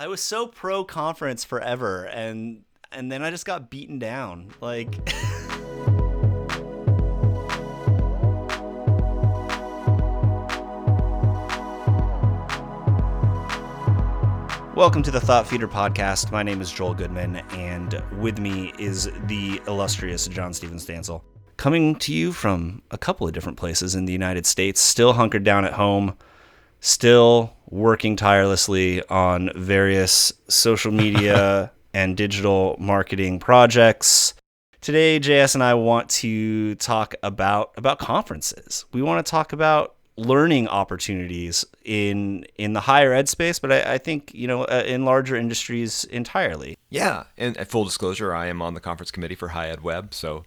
I was so pro conference forever, and and then I just got beaten down. Like. Welcome to the Thought Feeder podcast. My name is Joel Goodman, and with me is the illustrious John Steven Stansel. Coming to you from a couple of different places in the United States, still hunkered down at home, still working tirelessly on various social media and digital marketing projects. Today, JS and I want to talk about about conferences. We want to talk about learning opportunities in in the higher ed space, but I, I think you know uh, in larger industries entirely. Yeah, and full disclosure, I am on the conference committee for High Ed Web, so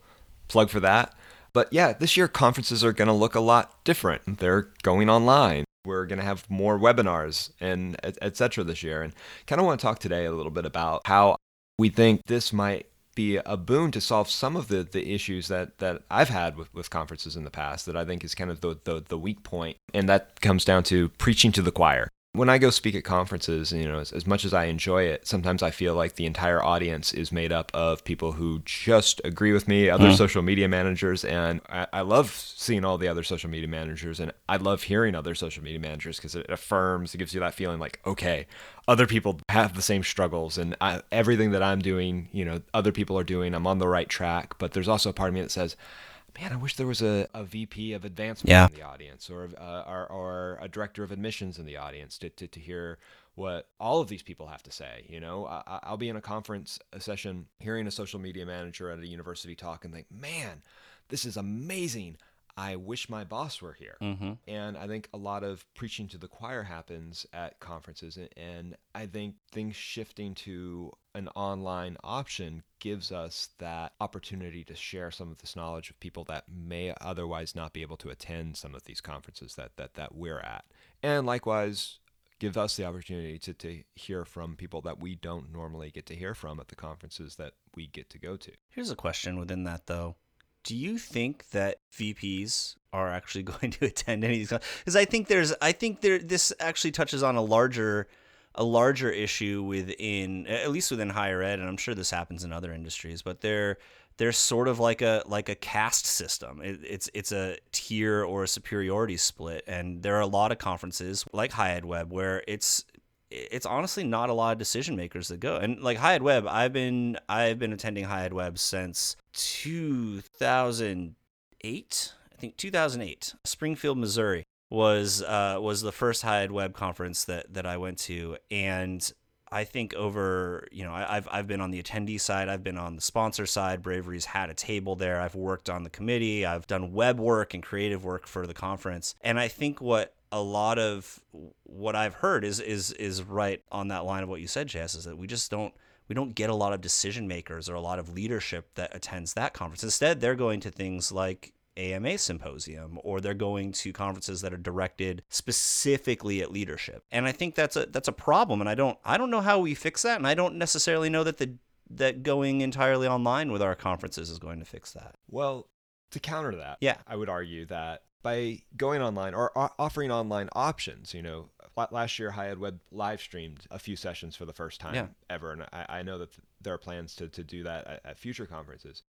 plug for that. But yeah, this year conferences are going to look a lot different. They're going online. We're going to have more webinars and etc. this year, and kind of want to talk today a little bit about how we think this might be a boon to solve some of the, the issues that, that I've had with, with conferences in the past that I think is kind of the, the, the weak point. And that comes down to preaching to the choir when I go speak at conferences, you know, as, as, much as I enjoy it, sometimes I feel like the entire audience is made up of people who just agree with me, other mm. social media managers, and I, I, love seeing all the other social media managers, and I love hearing other social media managers because it affirms, it gives you that feeling like, okay, other people have the same struggles, and I, everything that I'm doing, you know, other people are doing, I'm on the right track. But there's also a part of me that says, man, I wish there was a, a VP of advancement yeah. in the audience or, uh, or, or a director of admissions in the audience to, to, to hear what all of these people have to say. You know, I, will be in a conference a session hearing a social media manager at a university talk and think, man, this is amazing. I wish my boss were here. Mm-hmm. And I think a lot of preaching to the choir happens at conferences. And I think things shifting to an online option gives us that opportunity to share some of this knowledge with people that may otherwise not be able to attend some of these conferences that, that, that we're at. And likewise, give us the opportunity to, to hear from people that we don't normally get to hear from at the conferences that we get to go to. Here's a question within that, though do you think that VPs are actually going to attend any of these? Because I think there's, I think there, this actually touches on a larger, a larger issue within, at least within higher ed, and I'm sure this happens in other industries, but there, there's sort of like a like a caste system. It, it's it's a tier or a superiority split, and there are a lot of conferences like High Ed Web where it's it's honestly not a lot of decision makers that go. And like High Ed Web, I've been I've been attending High Ed Web since 2008. I think 2008. Springfield, Missouri was uh, was the first High Ed Web conference that that I went to, and I think over you know I, have I've been on the attendee side, I've been on the sponsor side. Bravery's had a table there. I've worked on the committee. I've done web work and creative work for the conference, and I think what a lot of what I've heard is is is right on that line of what you said, Jess, is that we just don't we don't get a lot of decision makers or a lot of leadership that attends that conference. Instead, they're going to things like AMA symposium or they're going to conferences that are directed specifically at leadership. And I think that's a that's a problem and I don't I don't know how we fix that and I don't necessarily know that the that going entirely online with our conferences is going to fix that. Well, to counter that, yeah, I would argue that by going online or offering online options. You know, last year Ed Web live streamed a few sessions for the first time yeah. ever, and I, I, know that there are plans to, to do that at, at future conferences.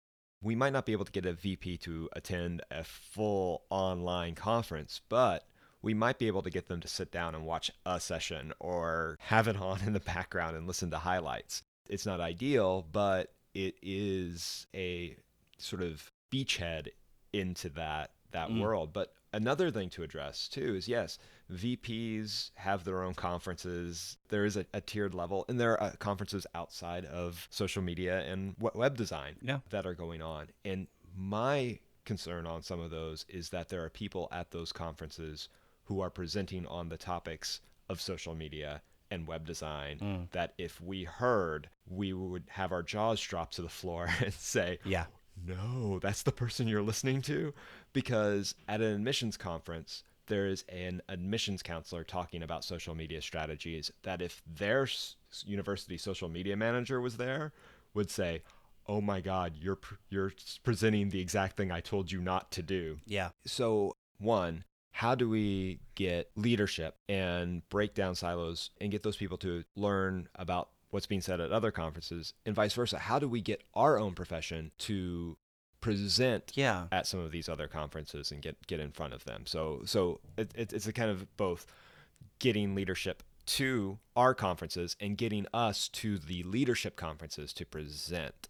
We might not be able to get a VP to attend a full online conference, but we might be able to get them to sit down and watch a session or have it on in the background and listen to highlights. It's not ideal, but it is a sort of beachhead into that that mm. world. But another thing to address too is yes, VPs have their own conferences. There is a, a tiered level, and there are uh, conferences outside of social media and web design yeah. that are going on. And my concern on some of those is that there are people at those conferences who are presenting on the topics of social media and web design mm. that if we heard, we would have our jaws drop to the floor and say, yeah no, that's the person you're listening to. Because at an admissions conference, there is an admissions counselor talking about social media strategies that if their university social media manager was there, would say, "Oh my God, you're you're presenting the exact thing I told you not to do." Yeah. So one, how do we get leadership and break down silos and get those people to learn about what's being said at other conferences and vice versa? How do we get our own profession to present yeah. at some of these other conferences and get get in front of them? So so it, it, it's a kind of both getting leadership to our conferences and getting us to the leadership conferences to present.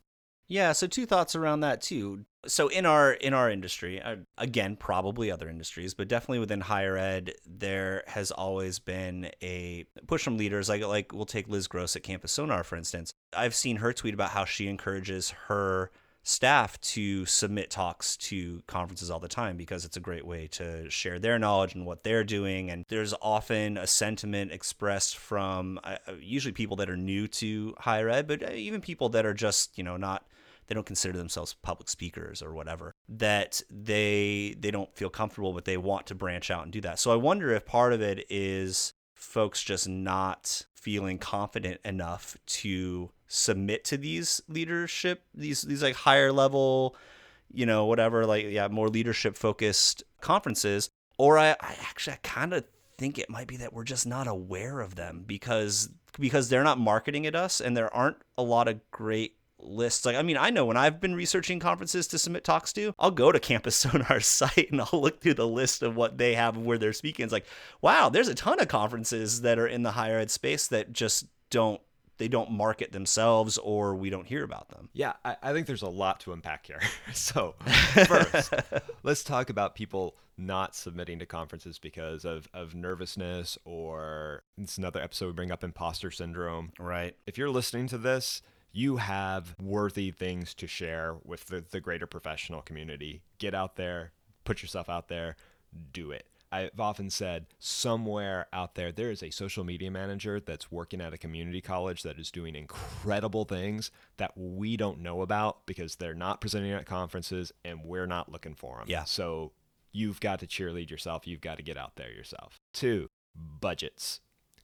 Yeah, so two thoughts around that too. So in our in our industry, uh, again, probably other industries, but definitely within higher ed, there has always been a push from leaders. Like like we'll take Liz Gross at Campus Sonar for instance. I've seen her tweet about how she encourages her staff to submit talks to conferences all the time because it's a great way to share their knowledge and what they're doing. And there's often a sentiment expressed from uh, usually people that are new to higher ed, but uh, even people that are just, you know, not they don't consider themselves public speakers or whatever that they they don't feel comfortable but they want to branch out and do that so i wonder if part of it is folks just not feeling confident enough to submit to these leadership these these like higher level you know whatever like yeah more leadership focused conferences. Or i, I actually i kind of think it might be that we're just not aware of them because because they're not marketing at us and there aren't a lot of great lists. Like, I mean, I know when I've been researching conferences to submit talks to, I'll go to Campus Sonar's site and I'll look through the list of what they have where they're speaking. It's like, wow, there's a ton of conferences that are in the higher ed space that just don't they don't market themselves or we don't hear about them. Yeah, I, I think there's a lot to unpack here. so first, let's talk about people not submitting to conferences because of, of nervousness or it's another episode we bring up imposter syndrome. Right. If you're listening to this you have worthy things to share with the, the greater professional community. Get out there, put yourself out there, do it. I've often said somewhere out there, there is a social media manager that's working at a community college that is doing incredible things that we don't know about because they're not presenting at conferences and we're not looking for them. Yeah. So you've got to cheerlead yourself. You've got to get out there yourself. Two, budgets.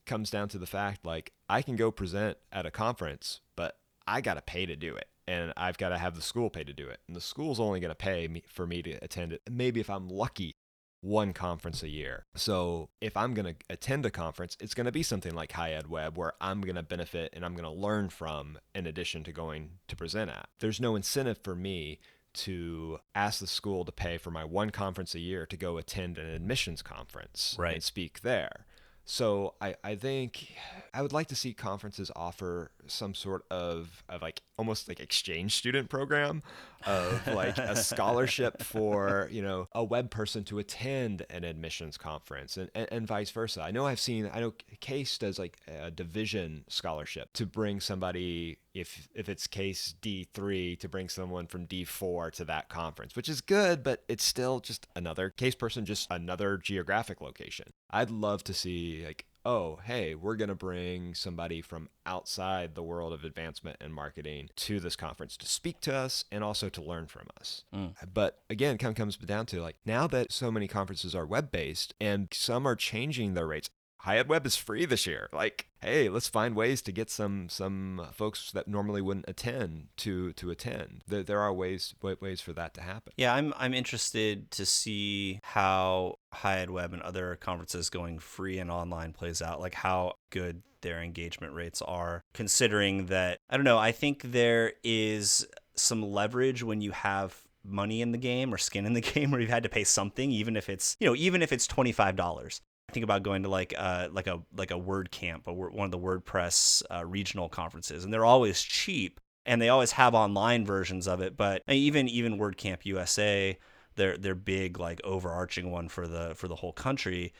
Comes down to the fact like I can go present at a conference, but I got to pay to do it. And I've got to have the school pay to do it. And the school's only going to pay me for me to attend it. Maybe if I'm lucky, one conference a year. So if I'm going to attend a conference, it's going to be something like High Ed Web where I'm going to benefit and I'm going to learn from in addition to going to present at. There's no incentive for me to ask the school to pay for my one conference a year to go attend an admissions conference right. and speak there. So I, I think I would like to see conferences offer some sort of, of like almost like exchange student program of like a scholarship for you know a web person to attend an admissions conference and, and, and vice versa. I know i've seen i know case does like a division scholarship to bring somebody if if it's case D3 to bring someone from D4 to that conference, which is good, but it's still just another case person, just another geographic location. I'd love to see like oh, hey, we're going to bring somebody from outside the world of advancement and marketing to this conference to speak to us and also to learn from us. Mm. But again, it kind of comes down to like now that so many conferences are web based and some are changing their rates. Ed Web is free this year. Like, hey, let's find ways to get some some uh, folks that normally wouldn't attend to to attend. There, there are ways ways for that to happen. Yeah, I'm I'm interested to see how Ed Web and other conferences going free and online plays out. Like how good their engagement rates are, considering that I don't know. I think there is some leverage when you have money in the game or skin in the game where you've had to pay something even if it's you know even if it's $25 think about going to like uh, like a like a WordCamp, or one of the WordPress uh, regional conferences, and they're always cheap, and they always have online versions of it. But even even WordCamp USA, their their big like overarching one for the for the whole country,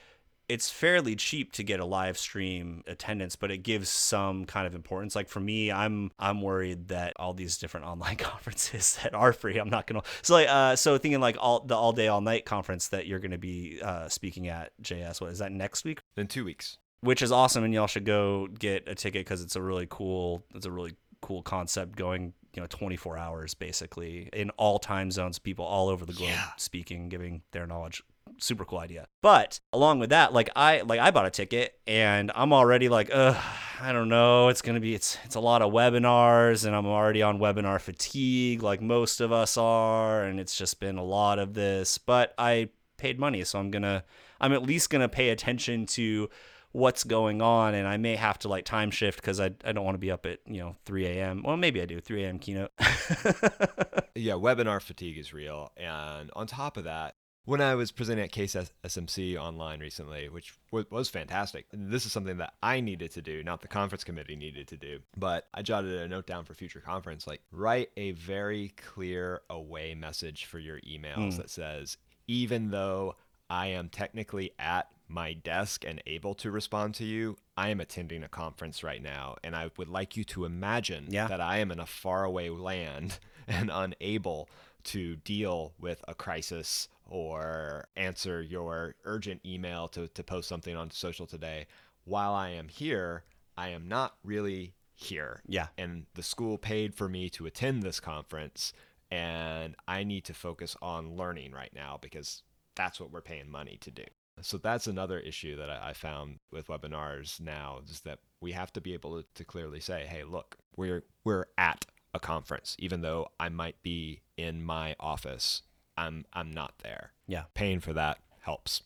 it's fairly cheap to get a live stream attendance, but it gives some kind of importance. Like for me, I'm I'm worried that all these different online conferences that are free, I'm not gonna. So like, uh, so thinking like all the all day all night conference that you're gonna be uh, speaking at JS. What is that next week? In two weeks. Which is awesome, and y'all should go get a ticket because it's a really cool. It's a really cool concept going you know 24 hours basically in all time zones people all over the globe yeah. speaking giving their knowledge super cool idea. But along with that, like I like I bought a ticket and I'm already like, ugh, I don't know. It's gonna be it's it's a lot of webinars and I'm already on webinar fatigue, like most of us are, and it's just been a lot of this. But I paid money, so I'm gonna I'm at least to pay attention to what's going on and I may have to like time shift because I, I don't want to be up at, you know, 3 a.m. Well, maybe I do, 3 a.m. keynote. yeah, webinar fatigue is real. And on top of that, when I was presenting at Case SMC online recently, which was fantastic, this is something that I needed to do, not the conference committee needed to do. But I jotted a note down for future conference like, write a very clear away message for your emails mm. that says, even though I am technically at my desk and able to respond to you, I am attending a conference right now. And I would like you to imagine yeah. that I am in a faraway land and unable to deal with a crisis or answer your urgent email to, to post something on social today. While I am here, I am not really here. Yeah. And the school paid for me to attend this conference. And I need to focus on learning right now because that's what we're paying money to do. So that's another issue that I, found with webinars now is that we have to be able to, to clearly say, hey, look, we're we're at a conference, even though I might be in my office. I'm I'm not there. Yeah. Paying for that helps.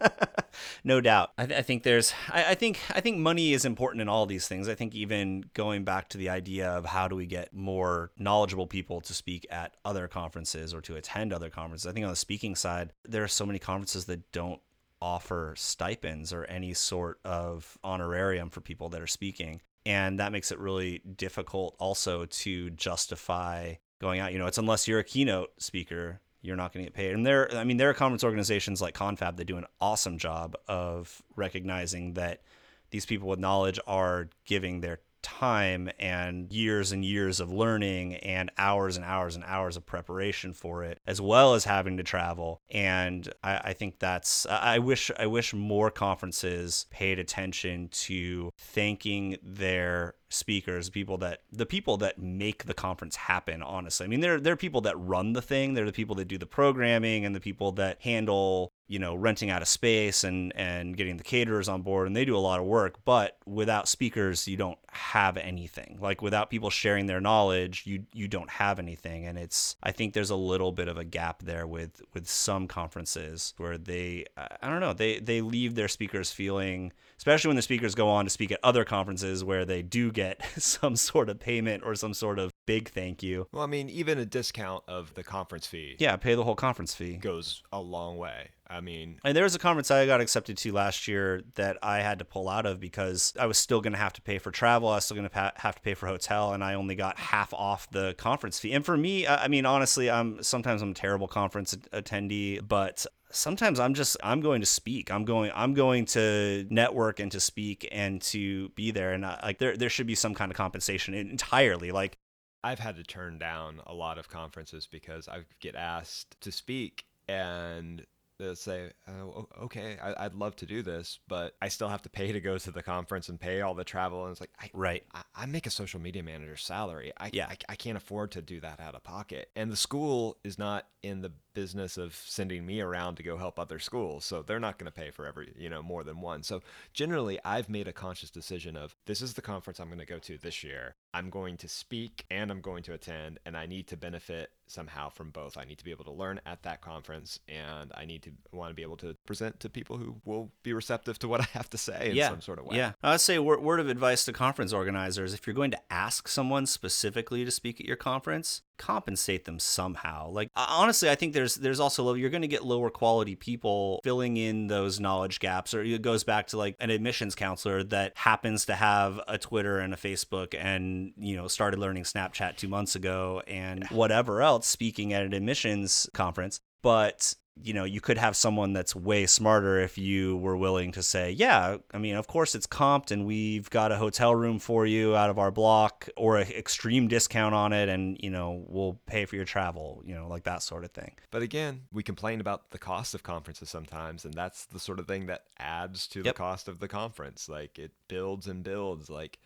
no doubt. I, th- I think there's. I, I, think. I think money is important in all these things. I think even going back to the idea of how do we get more knowledgeable people to speak at other conferences or to attend other conferences. I think on the speaking side, there are so many conferences that don't offer stipends or any sort of honorarium for people that are speaking. And that makes it really difficult also to justify going out. You know, it's unless you're a keynote speaker you're not going to get paid. And there, I mean, there are conference organizations like Confab that do an awesome job of recognizing that these people with knowledge are giving their time and years and years of learning and hours and hours and hours of preparation for it, as well as having to travel. And I, I think that's I wish I wish more conferences paid attention to thanking their speakers, people that the people that make the conference happen. Honestly, I mean, they're they're people that run the thing. They're the people that do the programming and the people that handle you know renting out a space and and getting the caterers on board and they do a lot of work but without speakers you don't have anything like without people sharing their knowledge you you don't have anything and it's i think there's a little bit of a gap there with with some conferences where they i don't know they they leave their speakers feeling especially when the speakers go on to speak at other conferences where they do get some sort of payment or some sort of big thank you. Well, I mean, even a discount of the conference fee. Yeah, pay the whole conference fee. Goes a long way. I mean, and there was a conference I got accepted to last year that I had to pull out of because I was still going to have to pay for travel. I was still going to have to pay for hotel, and I only got half off the conference fee. And for me, I mean, honestly, I'm sometimes I'm a terrible conference attendee, but sometimes I'm just I'm going to speak. I'm going I'm going to network and to speak and to be there. And I, like there there should be some kind of compensation entirely. Like I've had to turn down a lot of conferences because I get asked to speak and they'll say, oh, okay, I, would love to do this, but I still have to pay to go to the conference and pay all the travel. And it's like, I, right. I, I make a social media manager salary. I, yeah. I, I can't afford to do that out of pocket. And the school is not in the business of sending me around to go help other schools. So they're not going to pay for every, you know, more than one. So generally, I've made a conscious decision of this is the conference I'm going to go to this year. I'm going to speak and I'm going to attend, and I need to benefit somehow from both. I need to be able to learn at that conference, and I need to want to be able to present to people who will be receptive to what I have to say in yeah. some sort of way. Yeah. I'd say word, word of advice to conference organizers if you're going to ask someone specifically to speak at your conference, compensate them somehow. Like honestly, I think there's there's also you're going to get lower quality people filling in those knowledge gaps or it goes back to like an admissions counselor that happens to have a Twitter and a Facebook and you know started learning Snapchat 2 months ago and whatever else speaking at an admissions conference but you know, you could have someone that's way smarter if you were willing to say, yeah, I mean, of course it's comped and we've got a hotel room for you out of our block or an extreme discount on it and, you know, we'll pay for your travel, you know, like that sort of thing. But again, we complain about the cost of conferences sometimes and that's the sort of thing that adds to yep. the cost of the conference. Like it builds and builds like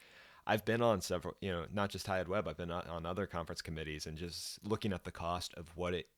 I've been on several, you know, not just Ed Web, I've been on other conference committees and just looking at the cost of what it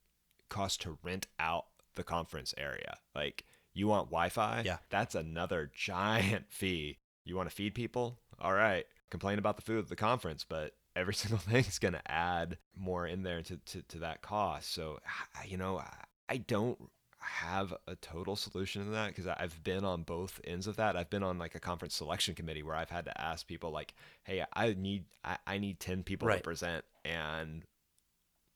costs to rent out the conference area. Like you want Wi-Fi? Yeah. That's another giant fee. You want to feed people? All right. Complain about the food at the conference, but every single thing is going to add more in there to, to, to that cost. So, you know, I don't have a total solution to that because I've been on both ends of that. I've been on like a conference selection committee where I've had to ask people like, "Hey, I need I, I need ten people Right. to present, and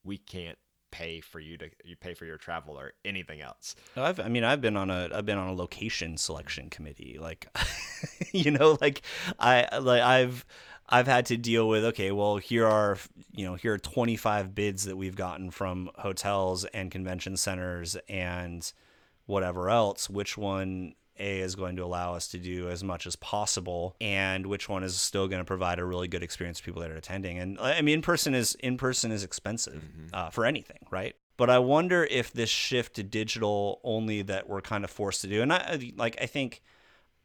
we can't pay for you to you pay for your travel or anything else." I've, I mean, I've been on a, I've been on a location selection committee. Like, you know, like I, like I've, I've had to deal with. Okay, well, here are, you know, here are 25 bids that we've gotten from hotels and convention centers and whatever else. Which one? A is going to allow us to do as much as possible, and which one is still going to provide a really good experience to people that are attending. And I mean, in person is in person is expensive uh, for anything, right? But I wonder if this shift to digital only that we're kind of forced to do, and I like I think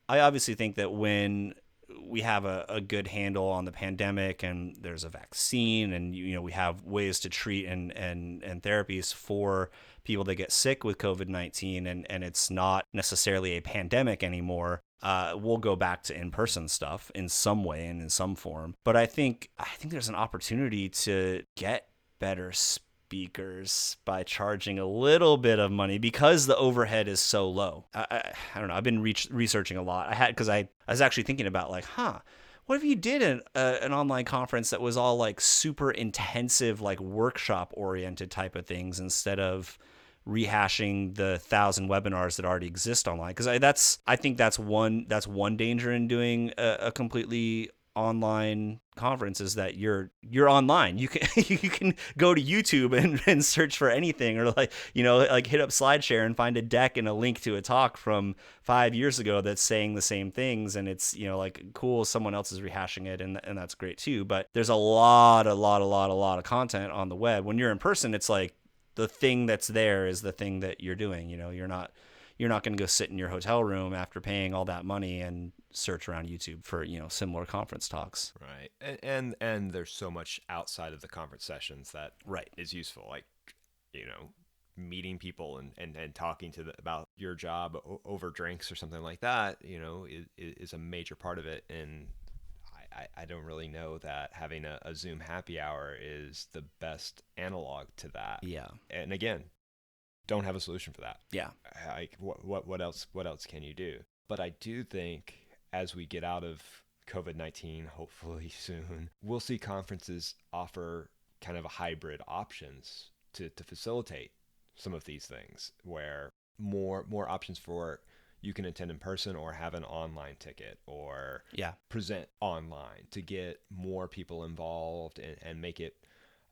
I obviously think that when we have a, a good handle on the pandemic and there's a vaccine and you know we have ways to treat and and and therapies for people that get sick with COVID-19 and and it's not necessarily a pandemic anymore uh, we'll go back to in-person stuff in some way and in some form but I think I think there's an opportunity to get better speakers by charging a little bit of money because the overhead is so low. I, I, I don't know. I've been re- researching a lot. I had because I, I was actually thinking about like, huh, what if you did an, uh, an online conference that was all like super intensive, like workshop oriented type of things instead of rehashing the thousand webinars that already exist online because that's i think that's one that's one danger in doing a, a completely online conference is that you're you're online. You can you can go to YouTube and, and search for anything or like you know like hit up SlideShare and find a deck and a link to a talk from five years ago that's saying the same things and it's you know like cool someone else is rehashing it and and that's great too. But there's a lot a lot a lot a lot of content on the web. When you're in person, it's like the thing that's there is the thing that you're doing. You know, you're not you're not going to go sit in your hotel room after paying all that money and search around YouTube for you know similar conference talks. Right. And and, and there's so much outside of the conference sessions that Right. is useful. Like, you know, meeting people and, and, and talking to the, about your job o- over drinks or something like that, you know, is, is a major part of it. And I, I, don't really know that having a, a Zoom happy hour is the best analog to that. Yeah. And again, don't have a solution for that. Yeah. like what what what else what else can you do but i do think as we get out of covid-19 hopefully soon we'll see conferences offer kind of a hybrid options to, to facilitate some of these things where more more options for you can attend in person or have an online ticket or Yeah. present online to get more people involved and, and make it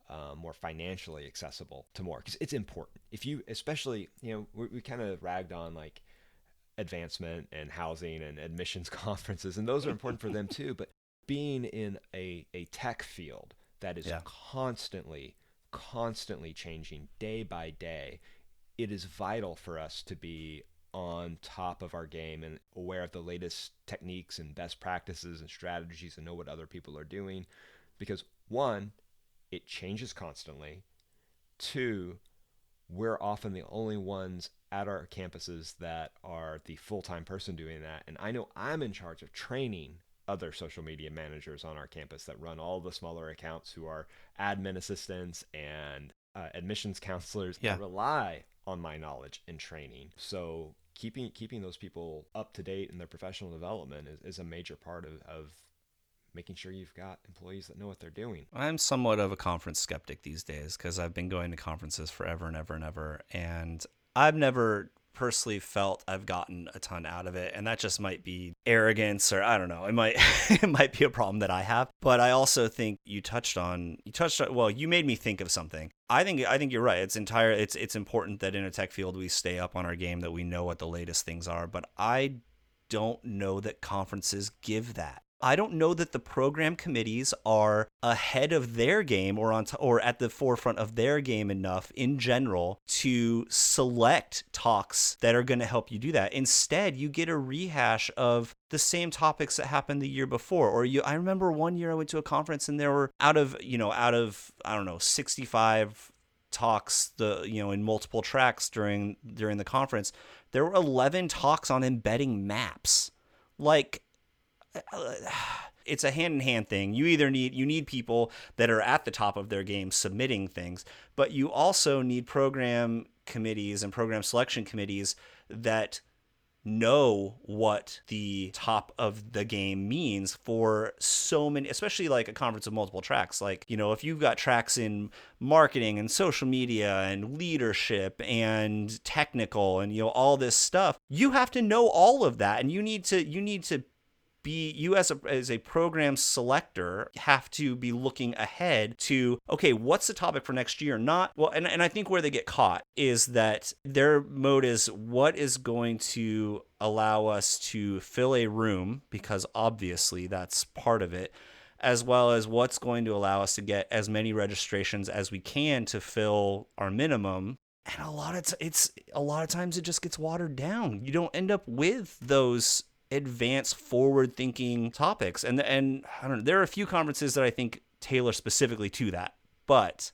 um, more financially accessible to more because it's important if you especially you know we, we kind of ragged on like advancement and housing and admissions conferences and those are important for them too but being in a, a tech field that is Yeah. constantly constantly changing day by day it is vital for us to be on top of our game and aware of the latest techniques and best practices and strategies and know what other people are doing. Because one it changes constantly. Two we're often the only ones at our campuses that are the full-time person doing that. And i know i'm in charge of training other social media managers on our campus that run all the smaller accounts who are admin assistants and uh, admissions counselors Yeah. that rely on my knowledge and training. So keeping keeping those people up to date in their professional development is, is a major part of, of making sure you've got employees that know what they're doing I'm somewhat of a conference skeptic these days because I've been going to conferences forever and ever and ever. And I've never personally felt I've gotten a ton out of it. And that just might be arrogance or I don't know. It might it might be a problem that I have. But I also think you touched on you touched on well, you made me think of something. I think I think you're right. It's entire it's it's important that in a tech field we stay up on our game, that we know what the latest things are. But I don't know that conferences give that. I don't know that the program committees are ahead of their game or on t- or at the forefront of their game enough in general to select talks that are going to help you do that. Instead, you get a rehash of the same topics that happened the year before or you I remember one year I went to a conference and there were out of, you know, out of I don't know, 65 talks the you know in multiple tracks during during the conference there were 11 talks on embedding maps like it's a hand in hand thing. You either need you need people that are at the top of their game submitting things, but you also need program committees and program selection committees that know what the top of the game means for so many especially like a conference of multiple tracks like you know if you've got tracks in marketing and social media and leadership and technical and you know all this stuff you have to know all of that and you need to you need to be you as a as a program selector have to be looking ahead to okay what's the topic for next year? Not well and, and i think where they get caught is that their mode is what is going to allow us to fill a room because obviously that's part of it as well as what's going to allow us to get as many registrations as we can to fill our minimum. And a lot of t- it's a lot of times it just gets watered down. You don't end up with those advanced forward thinking topics. And and I don't know there are a few conferences that I think tailor specifically to that but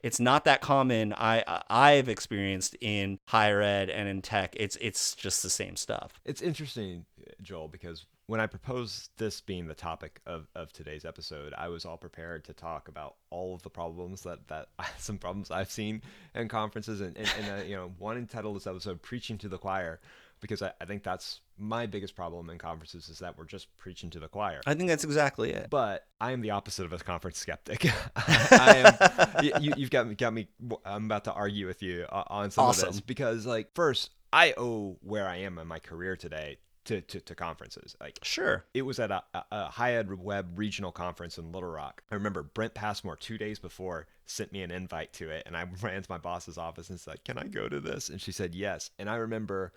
it's not that common I I've experienced in higher ed and in tech. It's it's just the same stuff. It's interesting Joel because when I proposed this being the topic of, of today's episode, I was all prepared to talk about all of the problems that, that some problems I've seen in conferences and, and, and uh, you know, one entitled this episode, Preaching to the Choir, because I, I think that's my biggest problem in conferences is that we're just preaching to the choir. I think that's exactly it. But I am the opposite of a conference skeptic. I am. you, have got me. Got me. I'm about to argue with you uh, on some awesome. of this because, like, first, I owe where I am in my career today to, to, to, conferences. Like, sure, it was at a, a high ed web regional conference in Little Rock. I remember Brent Passmore two days before sent me an invite to it, and I ran to my boss's office and said, "Can I go to this?" And she said yes. And I remember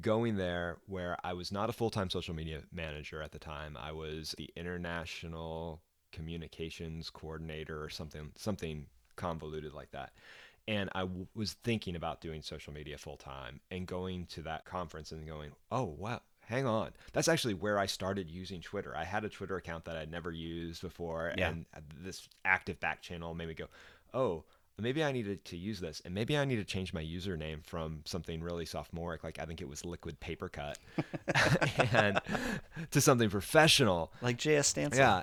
going there where I was not a full time social media manager at the time. I was the international communications coordinator or something, something convoluted like that. And I w- was thinking about doing social media full time and going to that conference and going, oh, wow, hang on. That's actually where I started using Twitter. I had a Twitter account that I'd never used before. Yeah. And this active back channel made me go, oh, maybe I needed to use this, and maybe I need to change my username from something really sophomoric, like I think it was Liquid Paper Cut, and to something professional, like JS Stansel. Yeah,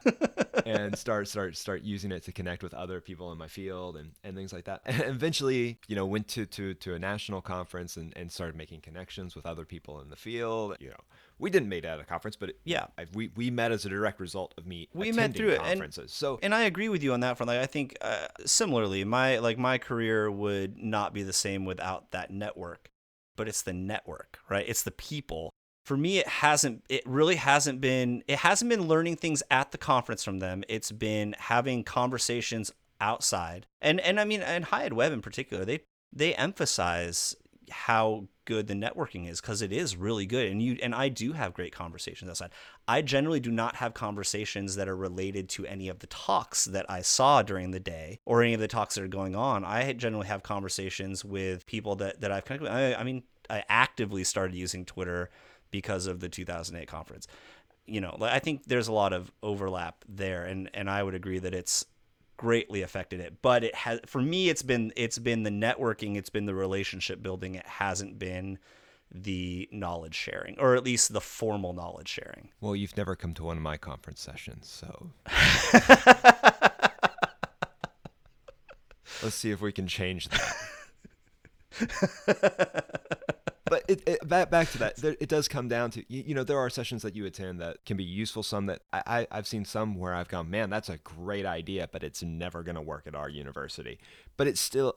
and start start start using it to connect with other people in my field and, and things like that. And eventually, you know, went to to, to a national conference and, and started making connections with other people in the field. You know, we didn't meet at a conference, but it, yeah, I, we we met as a direct result of me. We met through conferences. it, and, so and I agree with you on that front. Like I think uh, similarly, my like my career would not be the same without that network. But it's the network, right? It's the people. For me, it hasn't. It really hasn't been. It hasn't been learning things at the conference from them. It's been having conversations outside, and and I mean, and Ed Web in particular, they they emphasize how good the networking is because it is really good and you and I do have great conversations outside. I generally do not have conversations that are related to any of the talks that I saw during the day or any of the talks that are going on. I generally have conversations with people that that I've kind of I, I mean I actively started using Twitter because of the 2008 conference. You know, I think there's a lot of overlap there and and I would agree that it's greatly affected it but it has for me it's been it's been the networking it's been the relationship building. It hasn't been the knowledge sharing or at least the formal knowledge sharing. Well you've never come to one of my conference sessions so. Let's see if we can change that but it, it, back, back to that, there, it does come down to you, you, know there are sessions that you attend that can be useful. Some that I, I have seen some where I've gone, man, that's a great idea, but it's never going to work at our university. But it's still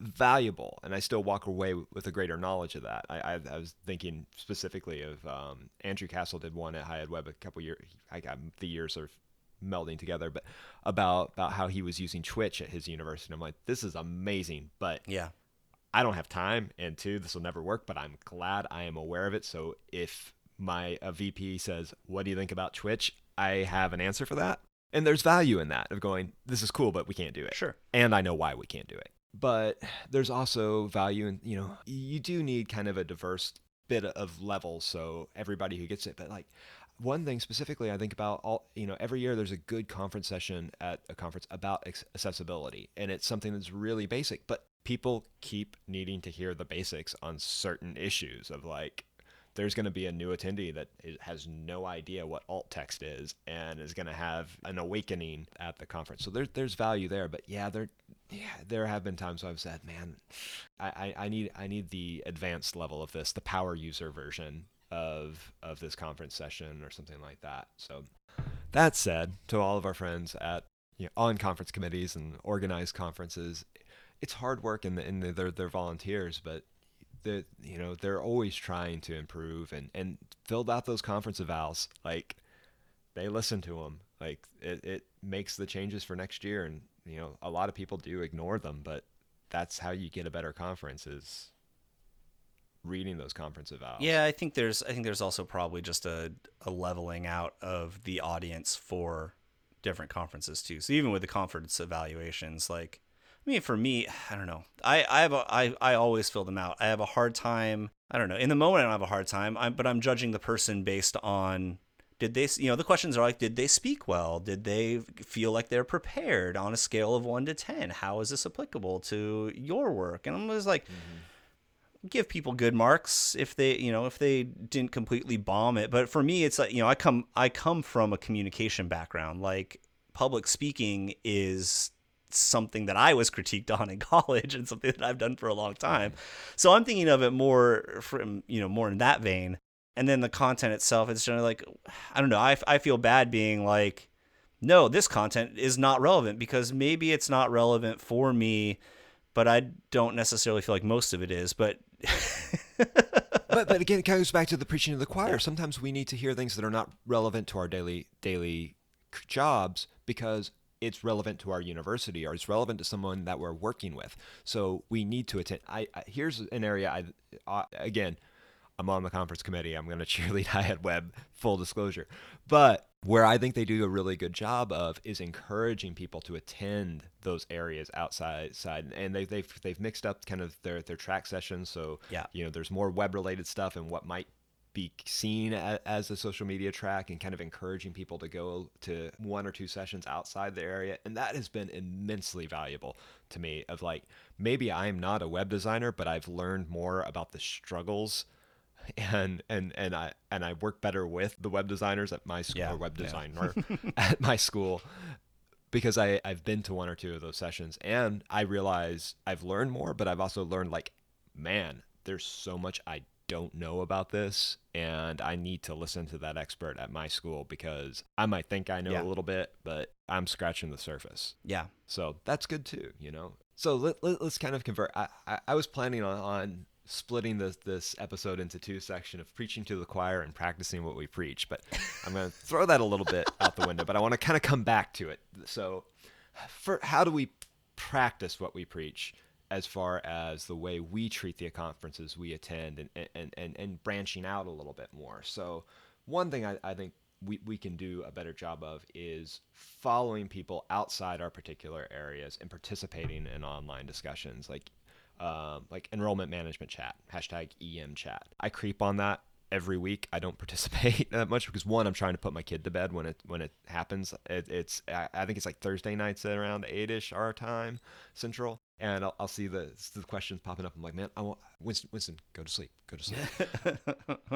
valuable, and I still walk away with a greater knowledge of that. I, I, I was thinking specifically of um, Andrew Castle did one at Ed Web a couple years. I got the years are melding together, but about about how he was using Twitch at his university. I'm like, this is amazing, but yeah, I don't have time, and two, this will never work, but I'm glad I am aware of it. So if my a VP says, What do you think about Twitch? I have an answer for that. And there's value in that of going, This is cool, but we can't do it. Sure. And I know why we can't do it. But there's also value in, you know, you do need kind of a diverse bit of level so everybody who gets it. But like, one thing specifically I think about all you know every year there's a good conference session at a conference about accessibility and it's something that's really basic but people keep needing to hear the basics on certain issues of like there's going to be a new attendee that has no idea what alt text is and is going to have an awakening at the conference. So there's there's value there, but yeah, there yeah, there have been times I've said, man, I, I, I need I need the advanced level of this, the power user version of of this conference session or something like that. So that said, to all of our friends at you know, on conference committees and organized conferences, it's hard work and, and they're they're volunteers, but they you know they're always trying to improve and and filled out those conference evals like they listen to them like it, it makes the changes for next year and you know a lot of people do ignore them but that's how you get a better conference is reading those conference evals Yeah, I think there's I think there's also probably just a, a leveling out of the audience for different conferences too. So even with the conference evaluations, like I mean for me, I don't know. I, I have a I, I always fill them out. I have a hard time I don't know. In the moment I don't have a hard time, I'm, but I'm judging the person based on did they you know the questions are like did they speak well? Did they feel like they're prepared on a scale of 1 to 10 how is this applicable to your work? And i'm just like mm-hmm. give people good marks if they you know if they didn't completely bomb it. But for me it's like you know i come i come from a communication background. Like public speaking is something that i was critiqued on in college and something that i've done for a long time. Mm-hmm. So i'm thinking of it more from you know more in that vein. And then the content itself it's generally like i don't know i, I feel bad being like no this content is not relevant because maybe it's not relevant for me but i don't necessarily feel like most of it is but but but again, it goes back to the preaching of the choir. Sometimes we need to hear things that are not relevant to our daily daily jobs because it's relevant to our university or it's relevant to someone that we're working with. So we need to attend. I, I here's an area I uh, again. I'm on the conference committee. I'm going to cheerlead High Ed Web, full disclosure. But where I think they do a really good job of is encouraging people to attend those areas outside side and they, they've they've mixed up kind of their their track sessions so Yeah. you know there's more web related stuff and what might be seen as a social media track and kind of encouraging people to go to one or two sessions outside the area and that has been immensely valuable to me of like maybe I'm not a web designer but I've learned more about the struggles and and and I and I work better with the web designers at my school Yeah, or web yeah. designer at my school because I I've been to one or two of those sessions and I realize I've learned more but I've also learned like man there's so much I don't know about this and I need to listen to that expert at my school because I might think I know Yeah. a little bit but I'm scratching the surface yeah so that's good too, you know. So let, let, us kind of convert. I, I, I was planning on, on splitting this this episode into two sections of preaching to the choir and practicing what we preach, but I'm going to throw that a little bit out the window. But I want to kind of come back to it. So, for how do we practice what we preach? As far as the way we treat the conferences we attend and, and, and, and branching out a little bit more. So, one thing I, I think we, we can do a better job of is following people outside our particular areas and participating in online discussions like um, like enrollment management chat hashtag em chat. I creep on that every week. I don't participate that much because one i'm trying to put my kid to bed when it when it happens. It, it's I, I think it's like thursday nights at around 8ish our time central and I'll, I'll see the, the questions popping up i'm like man i want winston, winston go to sleep go to sleep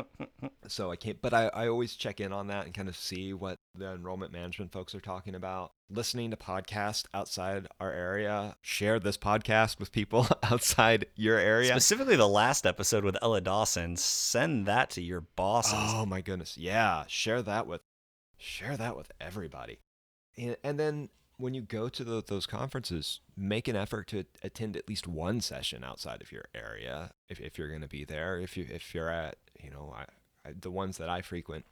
so I can't, but I, I always check in on that and kind of see what the enrollment management folks are talking about. Listening to podcasts outside our area, share this podcast with people outside your area. Specifically, the last episode with Ella Dawson. Send that to your bosses. Oh my goodness, yeah, share that with, share that with everybody, and, and then when you go to the, those conferences, make an effort to attend at least one session outside of your area if, if you're going to be there. If you if you're at you know I, I, the ones that I frequent,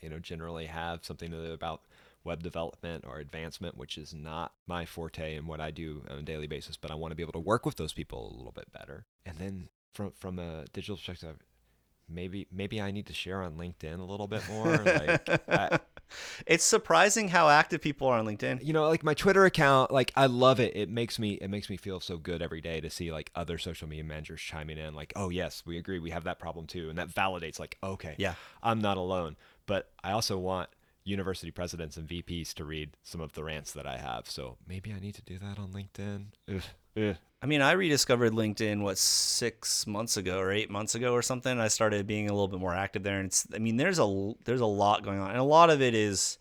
you know, generally have something about web development or advancement, which is not my forte and what I do on a daily basis. But I want to be able to work with those people a little bit better. And then from from a digital perspective, maybe maybe I need to share on LinkedIn a little bit more. like I, it's surprising how active people are on LinkedIn. you know like my twitter account like i love it it makes me it makes me feel so good every day to see like other social media managers chiming in like oh yes we agree we have that problem too and that validates like okay Yeah. i'm not alone but i also want university presidents and vps to read some of the rants that i have so maybe i need to do that on linkedin Ugh, ugh. I mean, I rediscovered LinkedIn what six months ago or eight months ago or something. I started being a little bit more active there, and it's. I mean, there's a there's a lot going on, and a lot of it is,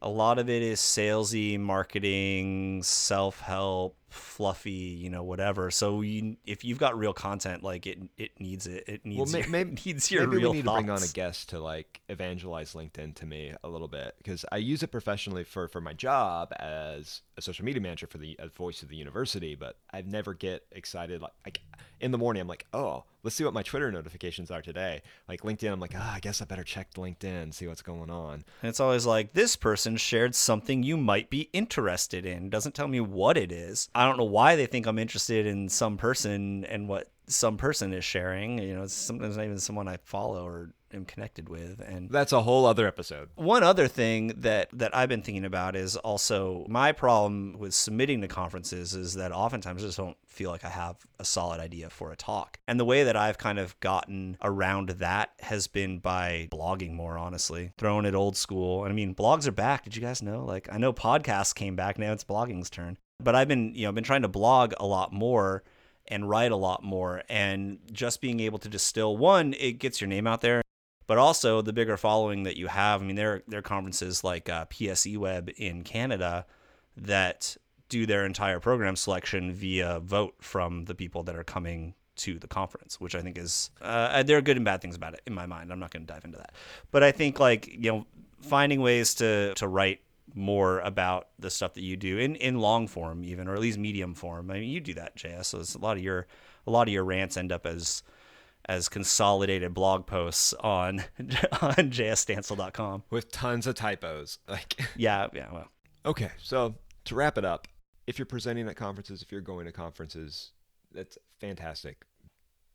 a lot of it is salesy marketing, self help, fluffy, you know, whatever. So you, if you've got real content, like it, it needs it. It needs. Well, your, maybe, it needs your maybe we need thoughts. to bring on a guest to like evangelize LinkedIn to me a little bit because I use it professionally for for my job as a social media manager for the uh, voice of the university, but I never get excited like, like in the morning. I'm like, oh, let's see what my Twitter notifications are today. Like LinkedIn, I'm like, ah, I guess I better check LinkedIn, see what's going on. And it's always like this person shared something you might be interested in. Doesn't tell me what it is. I don't know why they think I'm interested in some person and what some person is sharing. You know, it's sometimes not even someone I follow or am connected with. And That's a whole other episode. one other thing that that I've been thinking about is also my problem with submitting to conferences is that oftentimes I just don't feel like I have a solid idea for a talk. And the way that I've kind of gotten around that has been by blogging more honestly, throwing it old school. And I mean, blogs are back. Did you guys know? Like I know podcasts came back, now it's blogging's turn. But I've been, you know, been trying to blog a lot more and write a lot more and just being able to distill one, it gets your name out there but also the bigger following that you have. I mean, there there are conferences like uh, PSE Web in Canada that do their entire program selection via vote from the people that are coming to the conference, which I think is uh, there are good and bad things about it in my mind. I'm not going to dive into that, but I think like you know finding ways to to write more about the stuff that you do in, in long form even or at least medium form. I mean you do that, JS. So it's a lot of your a lot of your rants end up as as consolidated blog posts on on jsstansel.com. with tons of typos. Like, Yeah, yeah, well. okay, so to wrap it up, if you're presenting at conferences, if you're going to conferences, that's fantastic.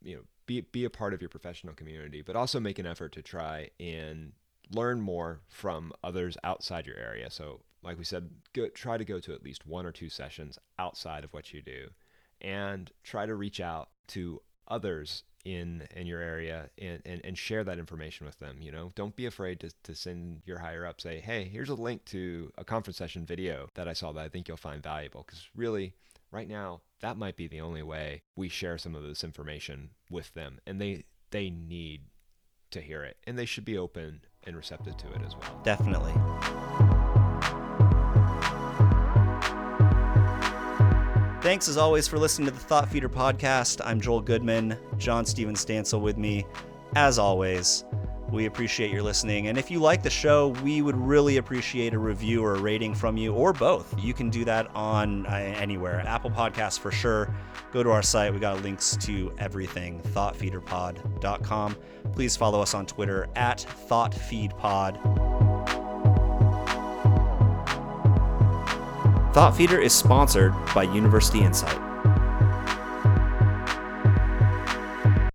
You know, be be a part of your professional community, but also make an effort to try and learn more from others outside your area. So, like we said, go, try to go to at least one or two sessions outside of what you do, and try to reach out to others in in your area and, and, and share that information with them you know don't be afraid to, to send your higher up say hey here's a link to a conference session video that i saw that i think you'll find valuable because really right now that might be the only way we share some of this information with them and they they need to hear it and they should be open and receptive to it as well Definitely. Thanks as always for listening to the Thought Feeder podcast. I'm Joel Goodman, John Steven Stansel with me. As always, we appreciate your listening. And if you like the show, we would really appreciate a review or a rating from you, or both. You can do that on uh, anywhere. Apple Podcasts for sure. Go to our site. We got links to everything. ThoughtFeederPod.com. Please follow us on Twitter at ThoughtFeedPod. Thought Feeder is sponsored by University Insight.